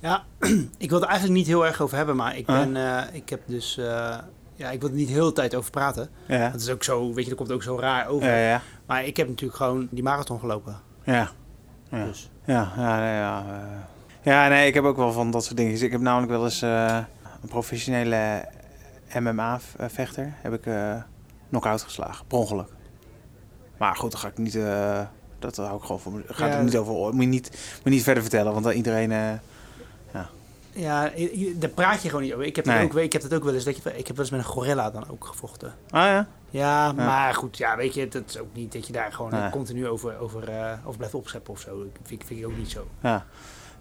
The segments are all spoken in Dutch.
Ja, ik wil het eigenlijk niet heel erg over hebben, maar ik, ben, eh, ik heb dus... eh, ja, ik wil er niet heel de tijd over praten. Ja. Dat is ook zo, weet je, dat komt ook zo raar over. Ja, ja. Maar ik heb natuurlijk gewoon die marathon gelopen. Ja. Ja. Dus. Ja, ja, nee, ja, eh. ja, nee, ik heb ook wel van dat soort dingen. Ik heb namelijk wel eens een professionele MMA-vechter heb ik knock-out geslagen, per ongeluk. Maar goed, dan ga ik niet, dat hou ik gewoon voor me. Gaat Ja, er niet over, moet je niet, moet je niet verder vertellen, want dan iedereen, Ja, daar praat je gewoon niet over. Ik heb, het Nee. ook, ik heb het ook wel eens, dat je, ik heb wel eens met een gorilla dan ook gevochten. ah ja, Ja, maar goed, ja, weet je, dat is ook niet dat je daar gewoon Nee. continu over, over, eh, over blijft opscheppen of zo. Ik vind, vind ik ook niet zo. ja.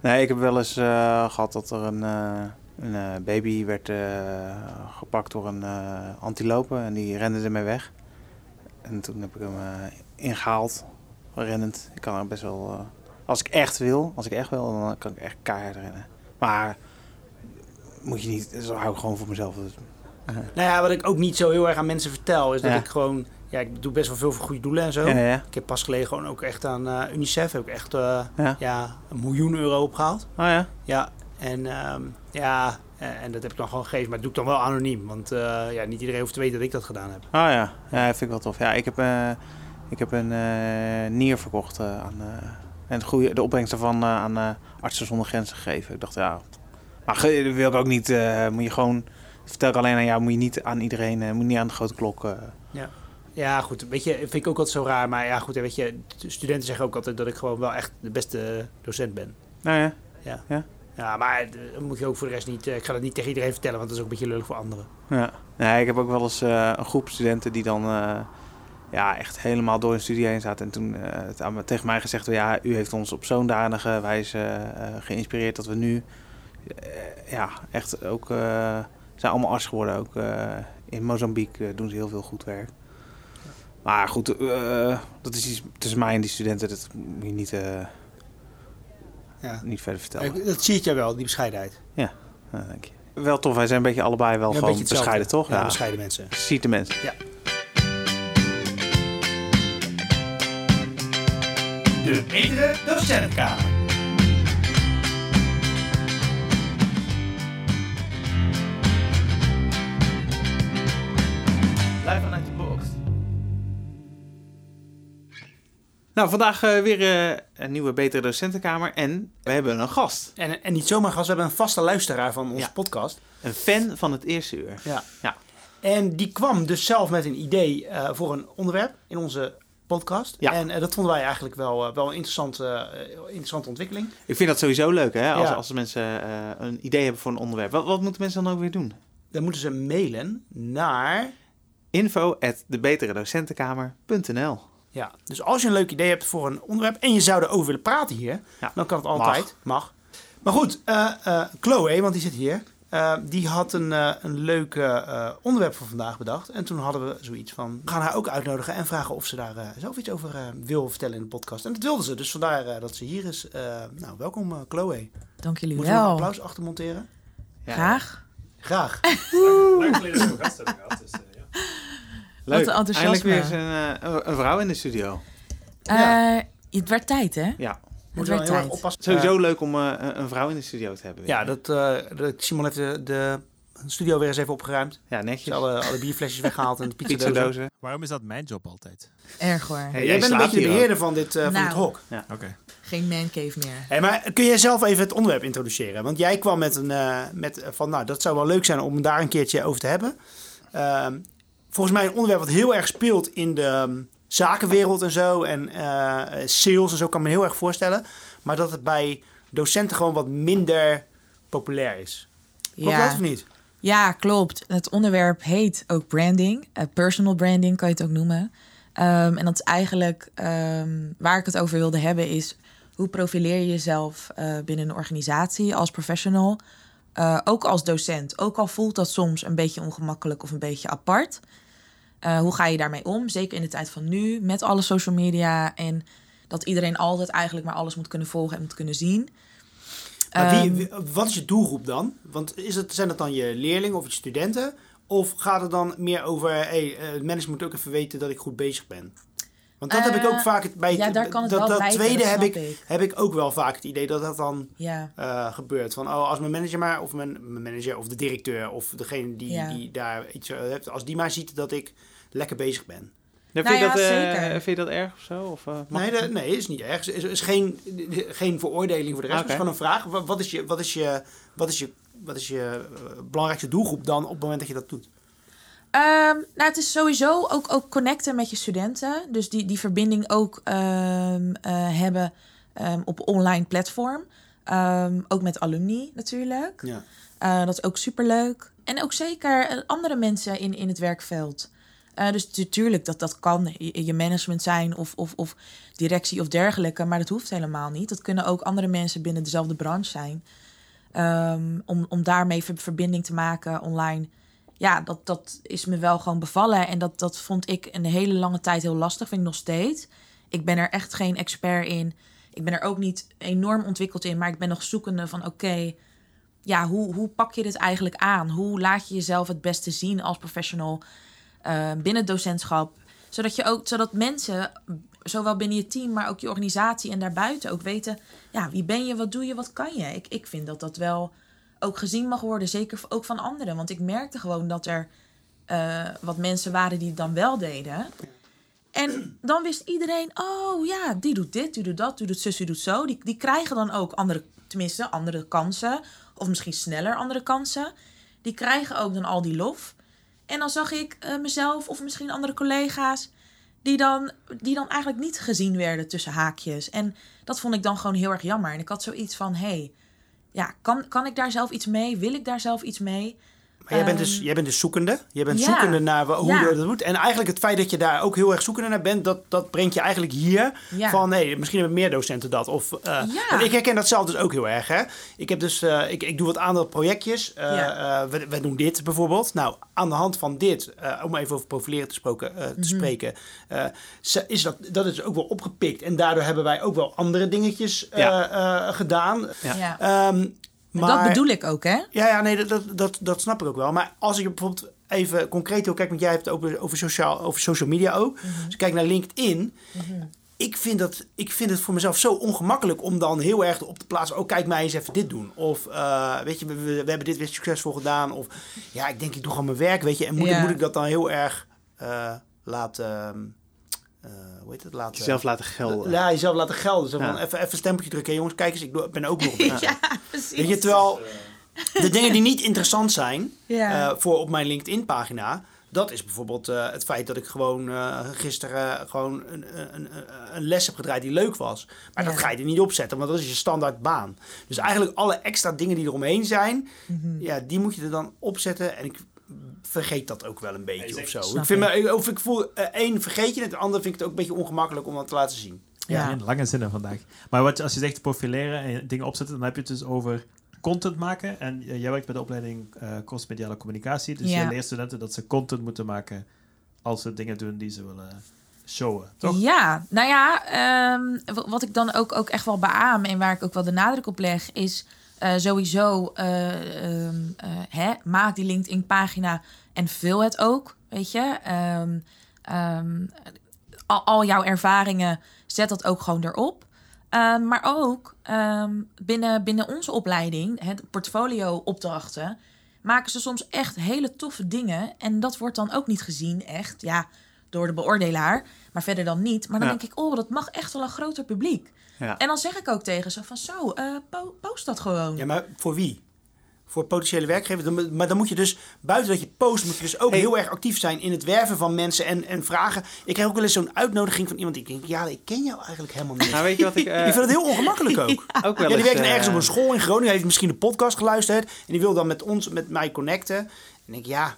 Nee, ik heb wel eens eh, gehad dat er een, eh, een baby werd gepakt door een antilope en die rende ermee weg. En toen heb ik hem eh, ingehaald, rennend. Ik kan er best wel, als ik echt wil, als ik echt wil, dan kan ik echt keihard rennen. Maar moet je niet, dat hou ik gewoon voor mezelf. Dus, Nou ja, wat ik ook niet zo heel erg aan mensen vertel, is dat Ja. ik gewoon... Ja, ik doe best wel veel voor goede doelen en zo. ja, ja. Ik heb pas geleden gewoon ook echt aan eh, UNICEF heb ik echt eh, Ja. ja, een miljoen euro opgehaald. Oh ja? Ja, en ehm, ja, eh, en dat heb ik dan gewoon gegeven, maar dat doe ik dan wel anoniem. Want eh, ja, niet iedereen hoeft te weten dat ik dat gedaan heb. Oh ja, ja, dat vind ik wel tof. Ja, ik heb, eh, ik heb een eh, nier verkocht aan, eh, en het goede, de opbrengst daarvan eh, aan eh, Artsen zonder Grenzen gegeven. Ik dacht, ja, maar dat wil ik ook niet. eh, moet je gewoon, vertel ik alleen aan jou, moet je niet aan iedereen, moet je niet aan de grote klok. eh. Ja, goed, weet je, vind ik ook altijd zo raar. Maar ja, goed, weet je, studenten zeggen ook altijd dat ik gewoon wel echt de beste docent ben. nou ja, Ja, maar eh, dat moet je ook voor de rest niet... ik ga dat niet tegen iedereen vertellen, want dat is ook een beetje lullig voor anderen. ja. Nee, ik heb ook wel eens een groep studenten die dan ja, echt helemaal door hun studie heen zaten. En toen eh, het aan tegen mij gezegd, ja, u heeft ons op zo'n danige wijze eh, geïnspireerd dat we nu eh, ja, echt ook eh, zijn allemaal arts geworden. Ook eh, in Mozambique eh, doen ze heel veel goed werk. Maar goed, eh, dat is iets tussen mij en die studenten. Dat moet je niet, eh, Ja. niet verder vertellen. Eh, Dat zie je wel, die bescheidenheid. Ja, dank je. Wel tof, wij zijn een beetje allebei wel Ja, een gewoon bescheiden, toch? Ja, bescheiden mensen. Ziet de mensen. De betere docentenkamer. Live vanuit de box. Nou, vandaag eh, weer eh, een nieuwe Betere Docentenkamer. En we hebben een gast. En, en niet zomaar gast, we hebben een vaste luisteraar van onze Ja. podcast. Een fan van het eerste uur. Ja. Ja. En die kwam dus zelf met een idee eh, voor een onderwerp in onze podcast. Ja. En eh, dat vonden wij eigenlijk wel, eh, wel een interessante, eh, interessante ontwikkeling. Ik vind dat sowieso leuk, hè? Als, Ja. als mensen een idee hebben voor een onderwerp. Wat, wat moeten mensen dan ook weer doen? Dan moeten ze mailen naar... Info at Ja, dus als je een leuk idee hebt voor een onderwerp en je zou erover willen praten hier, Ja. dan kan het altijd. Mag. Maar goed, Chloe, want die zit hier, eh, die had een, eh, een leuk eh, onderwerp voor vandaag bedacht. En toen hadden we zoiets van, we gaan haar ook uitnodigen en vragen of ze daar zelf iets over wil vertellen in de podcast. En dat wilde ze, dus vandaar dat ze hier is. Eh, nou, welkom Chloe. Dank jullie Moeten we nog een wel. applaus achter monteren? Graag. Graag. Lang geleden dat we gast hebben gehad, dus ja. Leuk. een enthousiasme. Eindelijk weer eens een, een- een vrouw in de studio. Ja. Eh, het werd tijd, hè? Ja. Moet werd wel heel erg tijd. oppassen. Sowieso leuk om eh, een- vrouw in de studio te hebben. weer. ja, dat, eh, dat- Simon heeft de, de studio weer eens even opgeruimd. ja netjes. alle, alle bierflesjes weggehaald en de pizzadozen. Waarom is dat mijn job altijd? Erg hoor. Hey, Jij, jij bent een beetje de ook. beheerder van dit, eh, van Nou. dit hok. Oké. Geen mancave meer. Hey, maar kun jij zelf even het onderwerp introduceren? Want jij kwam met een eh, met van, nou, dat zou wel leuk zijn om daar een keertje over te hebben. Ehm, volgens mij een onderwerp wat heel erg speelt in de zakenwereld en zo. En eh, sales en zo kan me heel erg voorstellen. Maar dat het bij docenten gewoon wat minder populair is. Klopt dat Ja. of niet? ja, klopt. Het onderwerp heet ook branding. Eh, personal branding kan je het ook noemen. Ehm, en dat is eigenlijk ehm, waar ik het over wilde hebben is... hoe profileer je jezelf eh, binnen een organisatie als professional... Ook als docent. Ook al voelt dat soms een beetje ongemakkelijk of een beetje apart. Eh, hoe ga je daarmee om? Zeker in de tijd van nu, met alle social media en dat iedereen altijd eigenlijk maar alles moet kunnen volgen en moet kunnen zien. Maar wie, Ehm, wie- wat is je doelgroep dan? Want is het, zijn dat dan je leerlingen of je studenten? Of gaat het dan meer over, hey, eh, het management moet ook even weten dat ik goed bezig ben? Want dat heb ik ook Eh, vaak het- bij ja, het- daar kan het dat, wel dat blijven, tweede dat heb ik, ik. heb ik ook wel vaak het idee dat dat dan Ja. eh, gebeurt. Van oh, als mijn manager maar, of mijn, mijn manager of de directeur of degene die, Ja. die daar iets uh, heeft, als die maar ziet dat ik lekker bezig ben. Nou vind, je ja, dat, eh, zeker. vind je dat erg of zo? Of, eh, Nee, het? dat, nee, is niet erg. Is, is geen, geen veroordeling voor de rest. Het is gewoon een vraag. Wat, is je, wat is je, wat is je, wat is je belangrijkste doelgroep dan op het moment dat je dat doet? Ehm, nou, het is sowieso ook, ook connecten met je studenten. Dus die, die verbinding ook ehm, eh, hebben ehm, op online platform. Ook met alumni natuurlijk. Ja. Eh, dat is ook superleuk. En ook zeker eh, andere mensen in, in het werkveld. Dus natuurlijk, dat, dat kan je, management zijn of, of, of directie of dergelijke. Maar dat hoeft helemaal niet. Dat kunnen ook andere mensen binnen dezelfde branche zijn. Om, om daarmee ver- verbinding te maken online. Ja, dat, dat is me wel gewoon bevallen. En dat, dat vond ik een hele lange tijd heel lastig. Vind ik nog steeds. Ik ben er echt geen expert in. Ik ben er ook niet enorm ontwikkeld in. Maar ik ben nog zoekende van oké ja, hoe, hoe pak je dit eigenlijk aan? Hoe laat je jezelf het beste zien als professional eh, binnen docentschap? Zodat, je ook, zodat mensen, zowel binnen je team, maar ook je organisatie en daarbuiten ook weten... ja, wie ben je, wat doe je, wat kan je? Ik, ik vind dat dat wel ook gezien mag worden, zeker ook van anderen. Want ik merkte gewoon dat er eh, wat mensen waren die het dan wel deden... En dan wist iedereen, oh ja, die doet dit, die doet dat, die doet zus, die doet zo. Die, die krijgen dan ook andere, tenminste, andere kansen. Of misschien sneller andere kansen. Die krijgen ook dan al die lof. En dan zag ik eh, mezelf of misschien andere collega's... Die dan, die dan eigenlijk niet gezien werden tussen haakjes. En dat vond ik dan gewoon heel erg jammer. En ik had zoiets van, hé, hey, ja, kan, kan ik daar zelf iets mee? Wil ik daar zelf iets mee? Maar jij, bent dus, Ehm, jij bent dus zoekende. Je bent ja. zoekende naar hoe Ja. je dat doet. En eigenlijk het feit dat je daar ook heel erg zoekende naar bent, dat, dat brengt je eigenlijk hier Ja. van nee, misschien hebben meer docenten dat. Of, eh, Ik herken dat zelf dus ook heel erg. Hè? Ik, heb dus, eh, ik, ik doe wat aantal projectjes. Eh, we, we doen dit bijvoorbeeld. Nou, aan de hand van dit, om even over profileren te, eh, Mhm. te spreken, is dat, dat is ook wel opgepikt. En daardoor hebben wij ook wel andere dingetjes gedaan. Ja. Ehm, Dat maar- bedoel ik ook, hè? ja, ja nee, dat, dat, dat, dat snap ik ook wel. Maar als ik bijvoorbeeld even concreet wil kijken, want jij hebt het over, over, sociaal, over social media ook. Als ik kijk naar LinkedIn. Ik vind, dat, ik vind het voor mezelf zo ongemakkelijk om dan heel erg op te plaatsen. Oh, kijk mij eens even dit doen. Of eh, weet je, we, hebben dit weer succesvol gedaan. Of ja, ik denk ik doe gewoon mijn werk, weet je. En moet, Ja. moet ik dat dan heel erg eh, laten, eh, hoe heet het? Laten, Jezelf laten gelden. Ja, jezelf laten gelden. Zo van, Ja. even, even een stempeltje drukken. Hey, jongens, kijk eens, ik ben ook nog bezig. Ja, precies. Weet je, terwijl de dingen die niet interessant zijn Ja. eh, voor op mijn LinkedIn-pagina, dat is bijvoorbeeld eh, het feit dat ik gewoon eh, gisteren gewoon een, een, een, een les heb gedraaid die leuk was. Maar dat ga je er niet opzetten, want dat is je standaard baan. Dus eigenlijk alle extra dingen die eromheen zijn, Mhm. ja, die moet je er dan opzetten. En ik vergeet dat ook wel een beetje Nee, of zo. Ik vind me, of ik voel, eh, één vergeet je het, de ander vind ik het ook een beetje ongemakkelijk om dat te laten zien. Ja. In lange zinnen vandaag. Maar wat, als je zegt profileren en dingen opzetten, dan heb je het dus over content maken. En eh, jij werkt bij de opleiding eh crossmediale communicatie. Dus Ja. je leert studenten dat ze content moeten maken als ze dingen doen die ze willen showen. Toch? Ja, nou ja, ehm, wat ik dan ook, ook echt wel beaam en waar ik ook wel de nadruk op leg, is eh, sowieso eh, hè, maak die LinkedIn-pagina en vul het ook, weet je. Ehm, ehm, al, al jouw ervaringen, zet dat ook gewoon erop. Maar ook binnen, binnen onze opleiding, het portfolio-opdrachten, maken ze soms echt hele toffe dingen. En dat wordt dan ook niet gezien, echt, ja, door de beoordelaar. Maar verder dan niet. Maar dan Ja. denk ik, oh, dat mag echt wel een groter publiek. Ja. En dan zeg ik ook tegen ze van, zo, eh, po- post dat gewoon. Ja, maar voor wie? Voor potentiële werkgevers. Dan- Maar dan moet je dus, buiten dat je post, moet je dus ook Hey. heel erg actief zijn in het werven van mensen en, en vragen. Ik krijg ook wel eens zo'n uitnodiging van iemand die ik denk, ja, ik ken jou eigenlijk helemaal niet. Nou, weet je wat ik... eh, ik vind het heel ongemakkelijk ook. ook Ja, wel die eens, werkt eh, ergens op een school in Groningen, heeft misschien de podcast geluisterd en die wil dan met ons, met mij connecten. En ik denk, ja,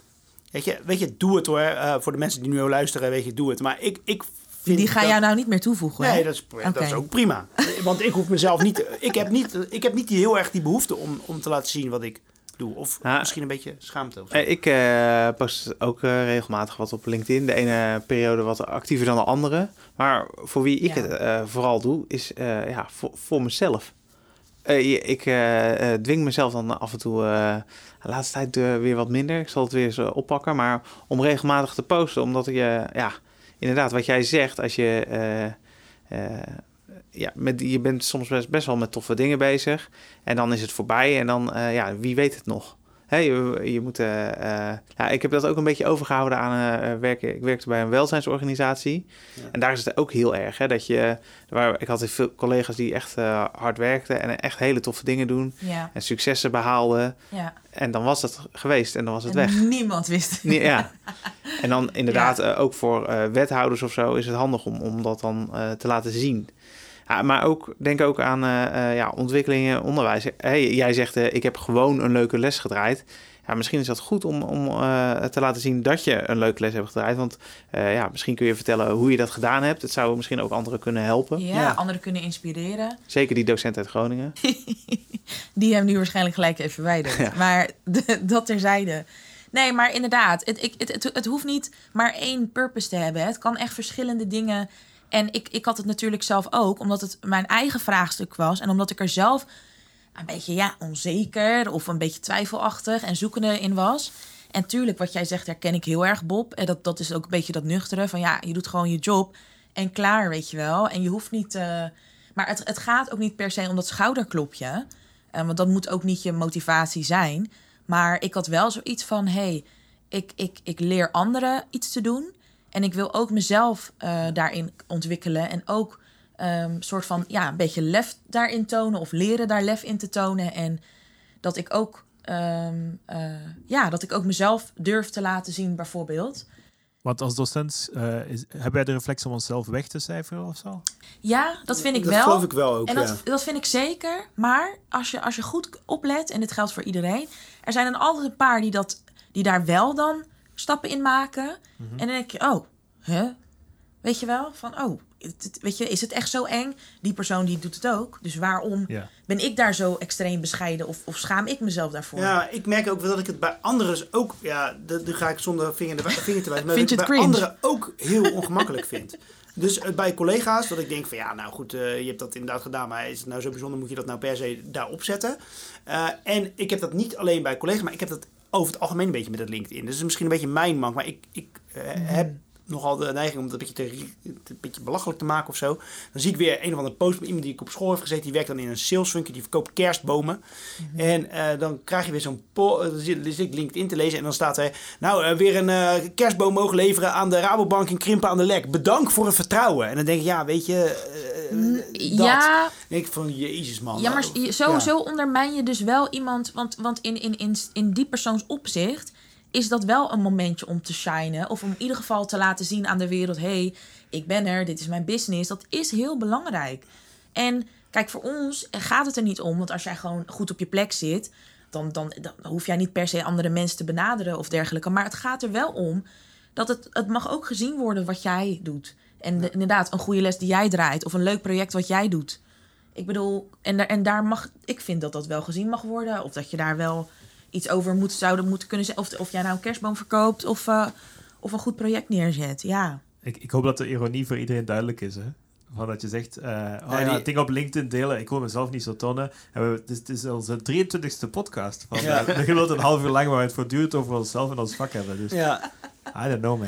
weet je, weet je doe het hoor. Eh, voor de mensen die nu al luisteren, weet je, doe het. Maar ik, ik vind die dat- jou nou niet meer toevoegen. hè? Nee, dat is, dat is ook prima. Want ik hoef mezelf niet. Ik heb niet, ik heb niet die, heel erg die behoefte om, om te laten zien wat ik doe. Of Ja. misschien een beetje schaamte. Of zo. Eh, Ik eh, post ook eh, regelmatig wat op LinkedIn. De ene periode wat actiever dan de andere. Maar voor wie ik Ja. het eh, vooral doe, is eh, ja, voor, voor mezelf. Eh, ik dwing mezelf dan af en toe, eh, laatste tijd eh, weer wat minder. Ik zal het weer eens eh, oppakken. Maar om regelmatig te posten, omdat je, ja, inderdaad, wat jij zegt, als je... eh, ja, met, je bent soms best, best wel met toffe dingen bezig. En dan is het voorbij en dan, ja, wie weet het nog. Hè, je, je moet, eh, eh, ja, ik heb dat ook een beetje overgehouden aan eh, werken. Ik werkte bij een welzijnsorganisatie. Ja. En daar is het ook heel erg. Hè, dat je, waar, ik had veel collega's die echt hard werkten en echt hele toffe dingen doen. Ja, En successen behaalden. ja. En dan was het geweest en dan was het En weg. niemand wist. Nee, ja. En dan inderdaad, ook voor wethouders of zo, is het handig om, om dat dan te laten zien. Ja, maar ook, denk ook aan eh, eh, ja, ontwikkelingen in onderwijs. Hey, jij zegt, eh, ik heb gewoon een leuke les gedraaid. Ja, misschien is dat goed om, om eh, te laten zien dat je een leuke les hebt gedraaid. Want eh, ja, misschien kun je vertellen hoe je dat gedaan hebt. Het zou misschien ook anderen kunnen helpen. Ja, Ja. anderen kunnen inspireren. Zeker die docent uit Groningen. Die hem nu waarschijnlijk gelijk even verwijderd. Ja. Maar de- dat terzijde. Nee, maar inderdaad, het, ik, het, het, het hoeft niet maar één purpose te hebben. Het kan echt verschillende dingen. En ik, ik had het natuurlijk zelf ook, omdat het mijn eigen vraagstuk was. En omdat ik er zelf een beetje ja, onzeker of een beetje twijfelachtig en zoekende in was. En tuurlijk, wat jij zegt, herken ik heel erg, Bob. En dat, dat is ook een beetje dat nuchtere van ja, je doet gewoon je job en klaar, weet je wel. En je hoeft niet. eh, maar het, het gaat ook niet per se om dat schouderklopje. Eh, want dat moet ook niet je motivatie zijn. Maar ik had wel zoiets van: hé, hey, ik, ik, ik leer anderen iets te doen. En ik wil ook mezelf eh, daarin ontwikkelen. En ook een soort van ja, een beetje lef daarin tonen. Of leren daar lef in te tonen. En dat ik ook, ehm, eh, ja, dat ik ook mezelf durf te laten zien, bijvoorbeeld. Want als docent eh, is, hebben wij de reflex om onszelf weg te cijferen of zo? Ja, dat vind ik dat wel. geloof ik wel ook, En dat, ja. dat vind ik zeker. Maar als je, als je goed oplet, en dit geldt voor iedereen, er zijn dan altijd een paar die, dat, die daar wel dan stappen in maken. Mhm. En dan denk je, oh, hè? Weet je wel? Van, oh, het- het- weet je, is het echt zo eng? Die persoon die doet het ook. Dus waarom Ja. ben ik daar zo extreem bescheiden? Of, of schaam ik mezelf daarvoor? Ja, ik merk ook wel dat ik het bij anderen dus ook... Ja, dat dat ga ik zonder vinger, de, vinger te wijzen. Maar Vind dat ik het bij cringe? anderen ook heel ongemakkelijk vind. Dus eh, bij collega's, dat ik denk van ja, nou goed, eh, je hebt dat inderdaad gedaan, maar is het nou zo bijzonder, moet je dat nou per se daarop zetten? Eh, en ik heb dat niet alleen bij collega's, maar ik heb dat over het algemeen een beetje met het LinkedIn. Dus is misschien een beetje mijn mank, maar ik, ik eh, heb nogal de neiging om dat een beetje, te, een beetje belachelijk te maken of zo. Dan zie ik weer een of andere post van iemand die ik op school heeft gezeten. Die werkt dan in een salesfunkje, die verkoopt kerstbomen. En eh, dan krijg je weer zo'n po- eh, dan zit, ik LinkedIn te lezen en dan staat er... Nou, eh, weer een kerstboom mogen leveren aan de Rabobank in Krimpen aan de Lek. Bedankt voor het vertrouwen. En dan denk ik, ja, weet je... dat. ja, Dan denk ik van, jezus man. Ja, maar sowieso ja. ondermijn je dus wel iemand. Want, want in, in, in, in die persoons opzicht is dat wel een momentje om te shinen. Of om in ieder geval te laten zien aan de wereld: hé, hey, ik ben er, dit is mijn business. Dat is heel belangrijk. En kijk, voor ons gaat het er niet om. Want als jij gewoon goed op je plek zit, dan, dan, dan hoef jij niet per se andere mensen te benaderen of dergelijke. Maar het gaat er wel om dat het, het mag ook gezien worden wat jij doet. En de- inderdaad, een goede les die jij draait. Of een leuk project wat jij doet. Ik bedoel, en, daar- en daar mag, ik vind dat dat wel gezien mag worden. Of dat je daar wel iets over moet, zouden moeten kunnen zeggen. Of, of jij nou een kerstboom verkoopt of, eh, of een goed project neerzet. Ja. Ik, ik hoop dat de ironie voor iedereen duidelijk is. Hè? Van dat je zegt, eh oh Nee, ja, die- dingen op LinkedIn delen, ik wil mezelf niet zo tonen. En we, het, is, het is onze 23ste podcast. Van, Ja. eh, je wilt een half uur lang waar we het voortdurend over onszelf en ons vak hebben. Dus Ja, I don't know, man.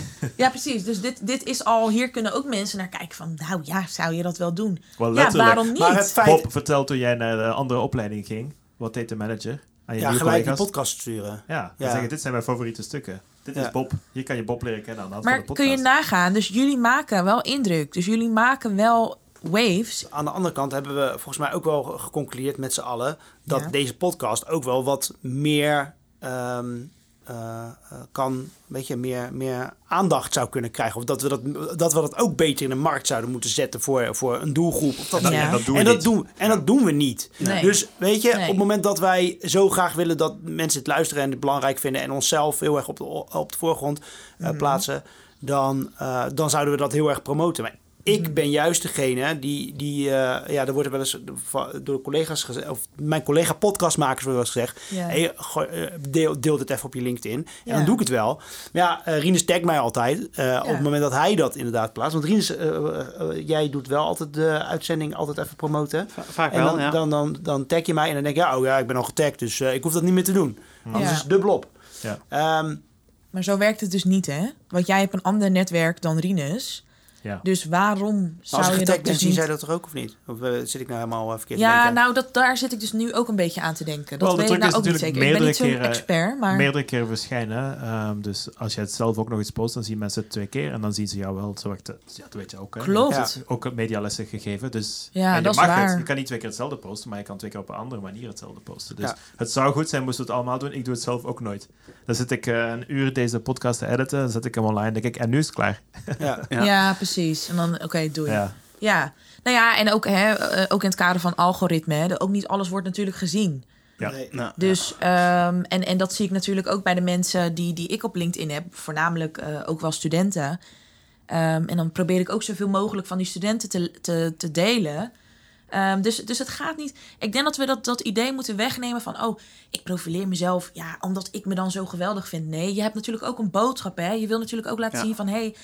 ja, precies. Dus dit, dit is al, hier kunnen ook mensen naar kijken van, nou ja, zou je dat wel doen? Wel Ja, waarom niet? maar het feit... Bob, vertel toen jij naar de andere opleiding ging. Wat deed de manager? Aan je ja, gelijk die collega's? podcast sturen. Ja, dan Ja. zeg je, dit zijn mijn favoriete stukken. Dit Ja. is Bob. Hier kan je Bob leren kennen aan de hand Maar van de kun je nagaan, dus jullie maken wel indruk. Dus jullie maken wel waves. Aan de andere kant hebben we volgens mij ook wel geconcludeerd met z'n allen dat Ja. deze podcast ook wel wat meer ehm, eh, eh, kan, weet je, meer, meer aandacht zou kunnen krijgen. Of dat we dat, dat we dat ook beter in de markt zouden moeten zetten voor, voor een doelgroep. Of dat En dat, Ja. en dat doen we en, dat niet. doen, en dat doen we niet. Nee. Dus weet je, Nee. op het moment dat wij zo graag willen dat mensen het luisteren en het belangrijk vinden en onszelf heel erg op de, op de voorgrond eh, Mhm. plaatsen, dan, dan zouden we dat heel erg promoten. Maar ik Mhm. ben juist degene die, die eh, ja, er wordt wel eens door collega's gezegd, of mijn collega podcastmakers wordt wel eens gezegd, Ja. hey, eh, deel, deel dit even op je LinkedIn. En Ja. dan doe ik het wel. Maar ja, eh Rinus tagt mij altijd eh, op het moment dat hij dat inderdaad plaatst. Want Rinus, jij doet wel altijd de uitzending altijd even promoten. Va- Vaak En wel, dan, ja. dan, dan, dan tag je mij en dan denk ja, oh ja, ik ben al getagd, dus eh, ik hoef dat niet meer te doen. Anders is het dubbel op. Ja. Ehm, Maar zo werkt het dus niet, hè? Want jij hebt een ander netwerk dan Rinus. Ja. Dus waarom zou als je dat dus zien niet... zij dat toch ook of niet? Of eh, zit ik nou helemaal eh, verkeerd te Ja, denken? nou, dat, daar zit ik dus nu ook een beetje aan te denken. Dat Wel, de weet ik truc nou is ook niet natuurlijk zeker. Ik ben niet zo'n expert, maar... Meerdere keren verschijnen. Ehm, dus als jij het zelf ook nog eens post, dan zien mensen het twee keer. En dan zien ze jou wel. Zo werkt het. Ja, dat weet je ook. Hè? Klopt. Je hebt Ook medialessen gegeven. Dus Ja, en je dat is mag waar. Het. Je kan niet twee keer hetzelfde posten, maar je kan twee keer op een andere manier hetzelfde posten. Dus Ja. het zou goed zijn, moesten we het allemaal doen. Ik doe het zelf ook nooit. Dan zit ik eh, een uur deze podcast te editen. Dan zet ik hem online. denk ik, en nu is het klaar. Ja. Ja. Ja. Precies. En dan, oké, doe je. Ja. Ja. Nou ja, en ook, hè, eh, ook in het kader van algoritme. Hè, ook niet alles wordt natuurlijk gezien. Ja. Nee. Nou, Dus, ehm, en, en dat zie ik natuurlijk ook bij de mensen die, die ik op LinkedIn heb. Voornamelijk eh, ook wel studenten. Ehm, en dan probeer ik ook zoveel mogelijk van die studenten te, te, te delen. Ehm, dus, dus het gaat niet. Ik denk dat we dat, dat idee moeten wegnemen van. Oh, ik profileer mezelf. Ja, omdat ik me dan zo geweldig vind. Nee, je hebt natuurlijk ook een boodschap. Hè? Je wil natuurlijk ook laten Ja. zien van. hey,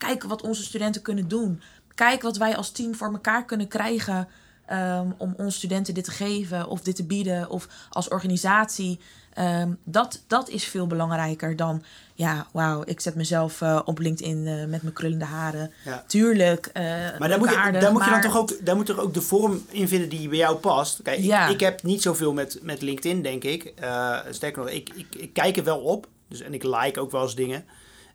kijk wat onze studenten kunnen doen. Kijk wat wij als team voor elkaar kunnen krijgen. ehm, om onze studenten dit te geven of dit te bieden. Of als organisatie. Ehm, dat, dat is veel belangrijker dan. Ja, wauw, ik zet mezelf eh, op LinkedIn eh, met mijn krullende haren. Ja. Tuurlijk. eh, Maar daar moet, je, aardig, daar moet je dan toch ook, daar moet er ook de vorm in vinden die bij jou past. Kijk, ik- Ja. ik, heb niet zoveel met, met LinkedIn, denk ik. Sterker nog, ik, ik, ik kijk er wel op. Dus, en ik like ook wel eens dingen.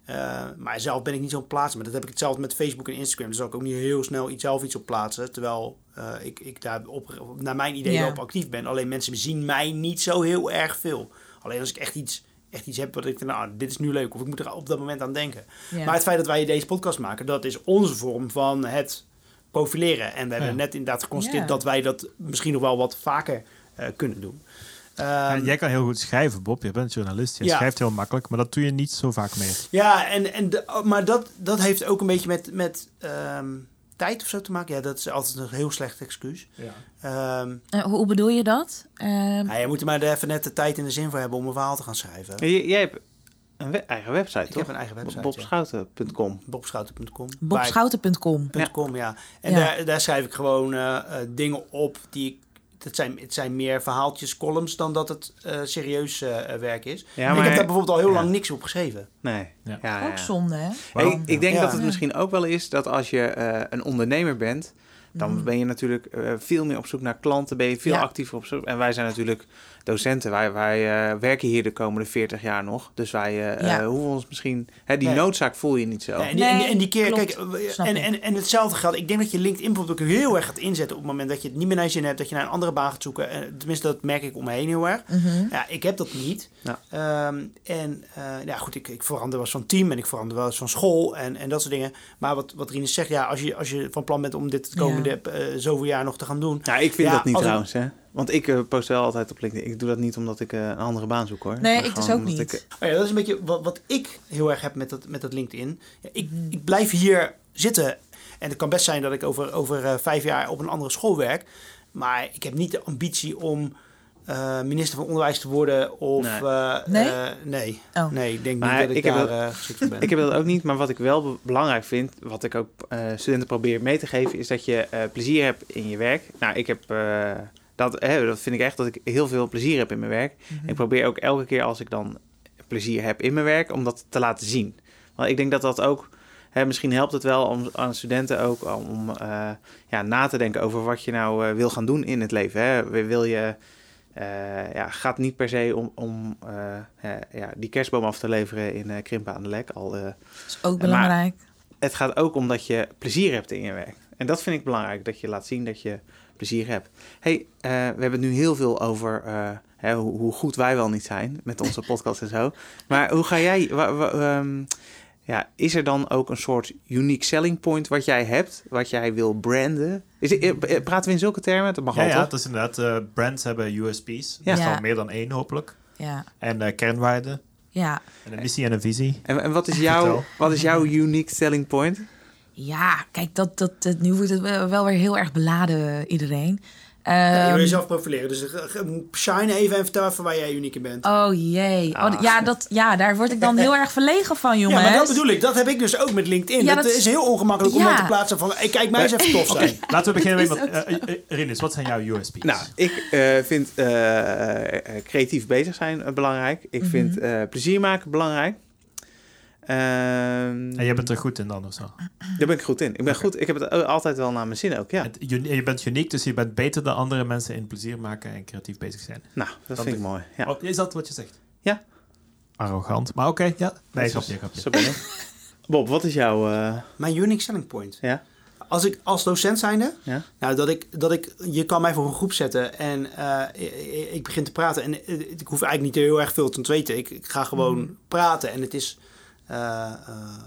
Eh, maar zelf ben ik niet zo'n plaatsen. Maar dat heb ik hetzelfde met Facebook en Instagram. Daar zal ik ook niet heel snel iets, zelf iets op plaatsen. Terwijl eh, ik, ik daar op, naar mijn idee wel op actief ben. Alleen mensen zien mij niet zo heel erg veel. Alleen als ik echt iets, echt iets heb wat ik denk, nou, dit is nu leuk. Of ik moet er op dat moment aan denken. Maar het feit dat wij deze podcast maken, dat is onze vorm van het profileren. En we hebben Ja. net inderdaad geconstateerd Ja. dat wij dat misschien nog wel wat vaker eh, kunnen doen. Ja, Ehm, jij kan heel goed schrijven, Bob. Je bent journalist. Je Ja. schrijft heel makkelijk, maar dat doe je niet zo vaak meer. Ja, en, en de- maar dat, dat heeft ook een beetje met, met ehm, tijd of zo te maken. Ja, dat is altijd een heel slecht excuus. Ja. Ehm Eh, hoe bedoel je dat? Ehm, nou, je moet er maar even net de tijd en de zin voor hebben om een verhaal te gaan schrijven. J- jij hebt een we- eigen website, Ik toch? heb een eigen website. ja. Bobschouten.com. Bobschouten.com. Bobschouten.com. Ja. .com, ja. En Ja. Daar, daar schrijf ik gewoon eh, eh, dingen op die ik... Het zijn, het zijn meer verhaaltjes, columns, dan dat het eh, serieus eh, werk is. Ja, ik maar- heb daar bijvoorbeeld al heel ja. lang niks op geschreven. Nee. Ja. Ook ja. zonde, hè? Hey, ik denk Ja. dat het misschien ook wel is dat als je eh, een ondernemer bent, dan Mhm. ben je natuurlijk eh, veel meer op zoek naar klanten, ben je veel Ja. actiever op zoek. En wij zijn natuurlijk docenten, wij, wij eh, werken hier de komende 40 jaar nog. Dus wij eh, Ja. eh, hoeven ons misschien, hè, die Nee. noodzaak voel je niet zo. En, die, en, die, en die keer, kijk, en, en, en hetzelfde geldt. Ik denk dat je LinkedIn bijvoorbeeld ook heel erg gaat inzetten op het moment dat je het niet meer naar je zin hebt, dat je naar een andere baan gaat zoeken. Tenminste, dat merk ik om me heen heel erg. Mhm. Ja, ik heb dat niet. Ja. Ehm, en eh, ja, goed, ik, ik verander wel eens van team en ik verander wel eens van school en, en dat soort dingen. Maar wat, wat Rinus zegt, ja, als je, als je van plan bent om dit het komende eh, zoveel jaar nog te gaan doen. Ja, ik vind Ja, dat niet trouwens, hè. Want ik eh, post wel altijd op LinkedIn. Ik doe dat niet omdat ik eh, een andere baan zoek, hoor. Nee, Maar ik dus ook niet. ik, Oh ja, dat is een beetje wat, wat ik heel erg heb met dat, met dat LinkedIn. Ja, ik, ik blijf hier zitten. En het kan best zijn dat ik over, over eh, vijf jaar op een andere school werk. Maar ik heb niet de ambitie om eh, minister van Onderwijs te worden. Of, Nee. eh, Nee? eh, nee. Oh. nee, ik denk Maar niet dat ik, ik daar wel- eh, geschikt voor ben. Ik heb dat ook niet, maar wat ik wel be- belangrijk vind, wat ik ook eh, studenten probeer mee te geven, is dat je eh, plezier hebt in je werk. Nou, ik heb eh, dat, hè, dat vind ik echt dat ik heel veel plezier heb in mijn werk. Mhm. Ik probeer ook elke keer als ik dan plezier heb in mijn werk, om dat te laten zien. Want ik denk dat dat ook, hè, misschien helpt het wel om aan studenten ook om eh, ja, na te denken over wat je nou eh, wil gaan doen in het leven. Hè. Wil je eh, ja, gaat niet per se om, om ja, ja, die kerstboom af te leveren in Krimpen aan de Lek. Al, Dat is ook belangrijk. het gaat ook om dat je plezier hebt in je werk. En dat vind ik belangrijk, dat je laat zien dat je plezier hebt. hey, eh, we hebben het nu heel veel over eh, hè, hoe, hoe goed wij wel niet zijn met onze podcast en zo. Maar hoe ga jij... ehm, ja, is er dan ook een soort unique selling point wat jij hebt, wat jij wil branden? Is, het- eh, praten we in zulke termen? Dat mag Ja, wel, ja, dat is inderdaad. eh, brands hebben USP's. Ja. Ja. al meer dan één, hopelijk. Ja, En eh, kernwaarden. ja. En een missie en een visie. En, en wat, is jouw, wat is jouw unique selling point? Ja, kijk, dat, dat, dat, nu wordt het wel weer heel erg beladen, iedereen. Ja, je wil Ehm, jezelf profileren. Dus eh, ge- shine even en vertel even waar jij uniek in bent. oh jee. Ah. Oh, ja, dat, ja, daar word ik dan heel erg verlegen van, jongens. ja, maar dat bedoel ik. Dat heb ik dus ook met LinkedIn. Ja, dat, dat- is heel ongemakkelijk om Ja. dan te plaatsen van... Hey, kijk, mij eens even tof zijn. Laten we beginnen met... is wat- eh, eh, Rinus, wat zijn jouw USP's? Nou, ik eh, vind eh, eh, creatief bezig zijn eh, belangrijk. Ik Mhm. vind eh, plezier maken belangrijk. Ehm, En jij bent er goed in dan of zo. Daar ben ik goed in. Ik ben goed. Ik heb het altijd wel naar mijn zin ook. Ja. Het- Je, je bent uniek, dus je bent beter dan andere mensen in plezier maken en creatief bezig zijn. Nou, dat Dat vind ik mooi. Ja. Oh, is dat wat je zegt? Ja. Arrogant. Maar oké, ja. Nee, grapje, grapje. Zo ben ik. Bob, wat is jouw... eh, Mijn unique selling point. ja? Als ik als docent zijnde, Ja? nou, dat ik, dat ik, je kan mij voor een groep zetten en eh, ik, ik begin te praten. En eh, ik hoef eigenlijk niet heel erg veel te weten. Ik, ik ga gewoon Mm. praten en het is eh, eh,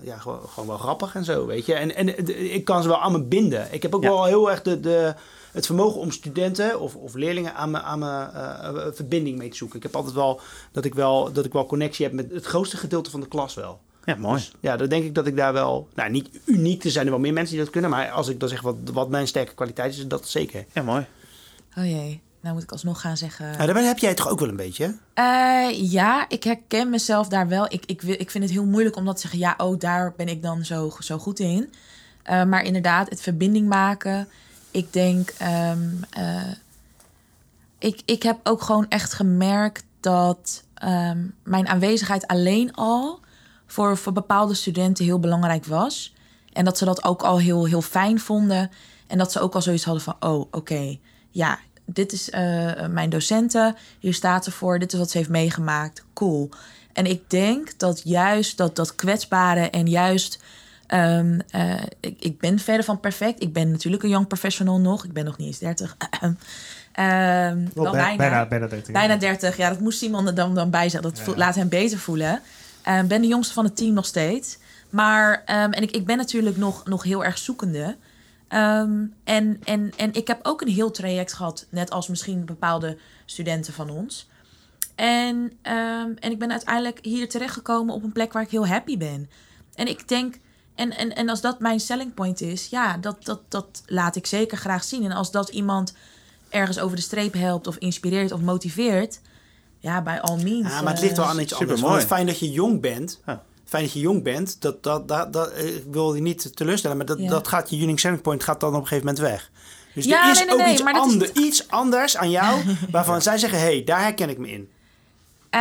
ja, gewoon, gewoon wel grappig en zo, weet je. En, en ik kan ze wel aan me binden. Ik heb ook Ja. wel heel erg de, de, het vermogen om studenten of, of leerlingen aan mijn aan me, eh, verbinding mee te zoeken. Ik heb altijd wel dat ik wel, dat ik wel connectie heb met het grootste gedeelte van de klas wel. Ja, mooi. Dus ja, dan denk ik dat ik daar wel... Nou, niet uniek, er zijn er wel meer mensen die dat kunnen. Maar als ik dan zeg wat, wat mijn sterke kwaliteit is, is dat zeker. Ja, mooi. Oh jee, nou moet ik alsnog gaan zeggen. Nou, daar heb jij toch ook wel een beetje? Eh, ja, ik herken mezelf daar wel. Ik, ik, ik vind het heel moeilijk om dat te zeggen. Ja, oh, daar ben ik dan zo, zo goed in. Eh, maar inderdaad, het verbinding maken. Ik denk, ehm, eh, ik, ik heb ook gewoon echt gemerkt dat ehm, mijn aanwezigheid alleen al voor, voor bepaalde studenten heel belangrijk was. En dat ze dat ook al heel, heel fijn vonden. En dat ze ook al zoiets hadden van, oh, oké, ja, dit is eh, mijn docenten. Hier staat ze voor, dit is wat ze heeft meegemaakt. Cool. En ik denk dat juist dat, dat kwetsbare en juist... ehm, eh, ik, ik ben verder van perfect. Ik ben natuurlijk een young professional nog. Ik ben nog niet eens 30. Ehm, wel bij- bijna. bijna, bijna 30. Bijna 30, ja, dat moest Simon er dan, dan bij zeggen. Dat Ja. laat hem beter voelen. Ik ben de jongste van het team nog steeds. Maar, ehm, en ik, ik ben natuurlijk nog, nog heel erg zoekende. Ehm, en, en, en ik heb ook een heel traject gehad, net als misschien bepaalde studenten van ons. En, ehm, en ik ben uiteindelijk hier terechtgekomen op een plek waar ik heel happy ben. En ik denk, en, en, en als dat mijn selling point is, ja, dat, dat, dat laat ik zeker graag zien. En als dat iemand ergens over de streep helpt of inspireert of motiveert, ja, bij all means. Ja, maar het ligt wel eh, aan iets anders. Het fijn dat je jong bent... Ja. Fijn dat je jong bent, dat, dat, dat, dat, eh, ik wil je niet teleurstellen, maar dat, Ja. dat gaat je unique selling point gaat dan op een gegeven moment weg. Dus Ja, er is nee, nee, ook nee, iets, is ander, iets anders aan jou, waarvan zij zeggen, hé, hey, daar herken ik me in. eh,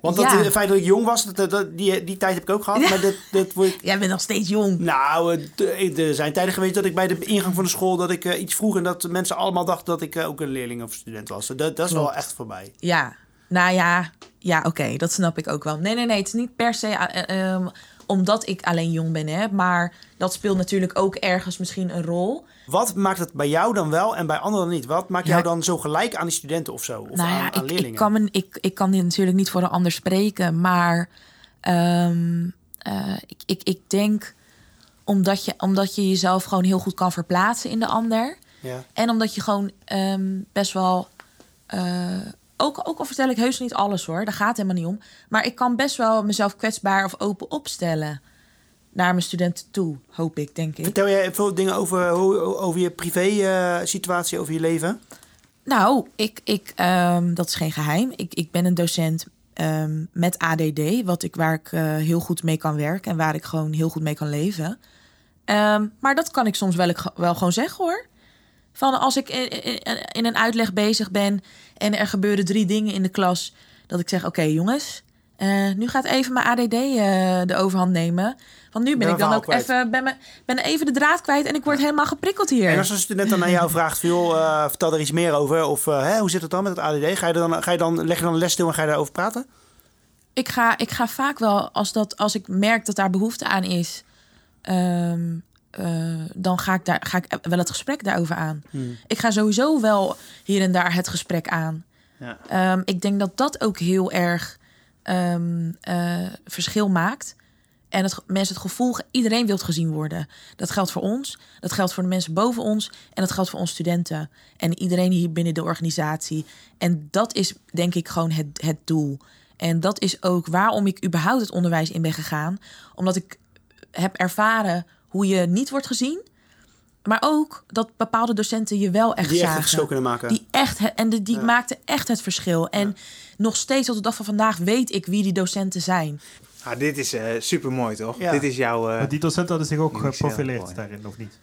Want dat, ja. het feit dat ik jong was, dat, dat- die, die tijd heb ik ook gehad. Maar dat, dat word ik, Jij bent nog steeds jong. Nou, eh, er zijn tijden geweest dat ik bij de ingang van de school dat ik iets vroeg en dat mensen allemaal dachten dat ik ook een leerling of student was. Dat, dat is wel echt voorbij. Ja, nou ja, ja oké, dat snap ik ook wel. Nee, nee, nee, het is niet per se eh, ehm, omdat ik alleen jong ben, hè, maar dat speelt natuurlijk ook ergens misschien een rol. Wat maakt het bij jou dan wel en bij anderen niet? Wat maakt Ja. jou dan zo gelijk aan die studenten of zo? Of nou aan, ja, aan ik, leerlingen? ik, kan me, ik, ik kan natuurlijk niet voor een ander spreken, maar ehm, eh, ik, ik, ik denk omdat je, omdat je jezelf gewoon heel goed kan verplaatsen in de ander. Ja. En omdat je gewoon ehm, best wel. eh, ook, ook al vertel ik heus niet alles hoor, daar gaat het helemaal niet om. Maar ik kan best wel mezelf kwetsbaar of open opstellen naar mijn studenten toe, hoop ik, denk ik. Vertel jij veel dingen over, hoe- over je privé eh, situatie, over je leven? Nou, ik, ik, ehm, dat is geen geheim. Ik, ik ben een docent ehm, met ADD, wat ik, waar ik eh, heel goed mee kan werken en waar ik gewoon heel goed mee kan leven. Ehm, maar dat kan ik soms wel, ik- wel gewoon zeggen hoor. Van als ik in, in, in een uitleg bezig ben en er gebeuren drie dingen in de klas, dat ik zeg: Oké, jongens, eh, nu gaat even mijn ADD eh, de overhand nemen. Want nu ben Ben ik dan ook kwijt. even, ben, me, ben even de draad kwijt en ik word helemaal geprikkeld hier. En als een student dan aan jou vraagt, veel, eh, vertel er iets meer over. Of hè, hoe zit het dan met het ADD? Ga je dan, ga je dan, leg je dan een les stil en ga je daarover praten? ik ga, ik ga vaak wel, als, dat, als ik merk dat daar behoefte aan is, ehm, eh, dan ga ik, daar, ga ik wel het gesprek daarover aan. Ik ga sowieso wel hier en daar het gesprek aan. Ja. Ehm, ik denk dat dat ook heel erg ehm, eh, verschil maakt. En het, mensen het gevoel, iedereen wil gezien worden. Dat geldt voor ons, dat geldt voor de mensen boven ons en dat geldt voor ons studenten. En iedereen hier binnen de organisatie. En dat is denk ik gewoon het, het doel. En dat is ook waarom ik überhaupt het onderwijs in ben gegaan. Omdat ik heb ervaren hoe je niet wordt gezien. Maar ook dat bepaalde docenten je wel echt Die echt het zagen. verschil kunnen maken. Die echt, en de, die maakte echt het verschil. En nog steeds tot de dag van vandaag weet ik wie die docenten zijn. Ah, dit is super mooi, toch? Ja. Dit is jouw... eh, Maar die docent hadden zich ook geprofileerd daarin, of niet?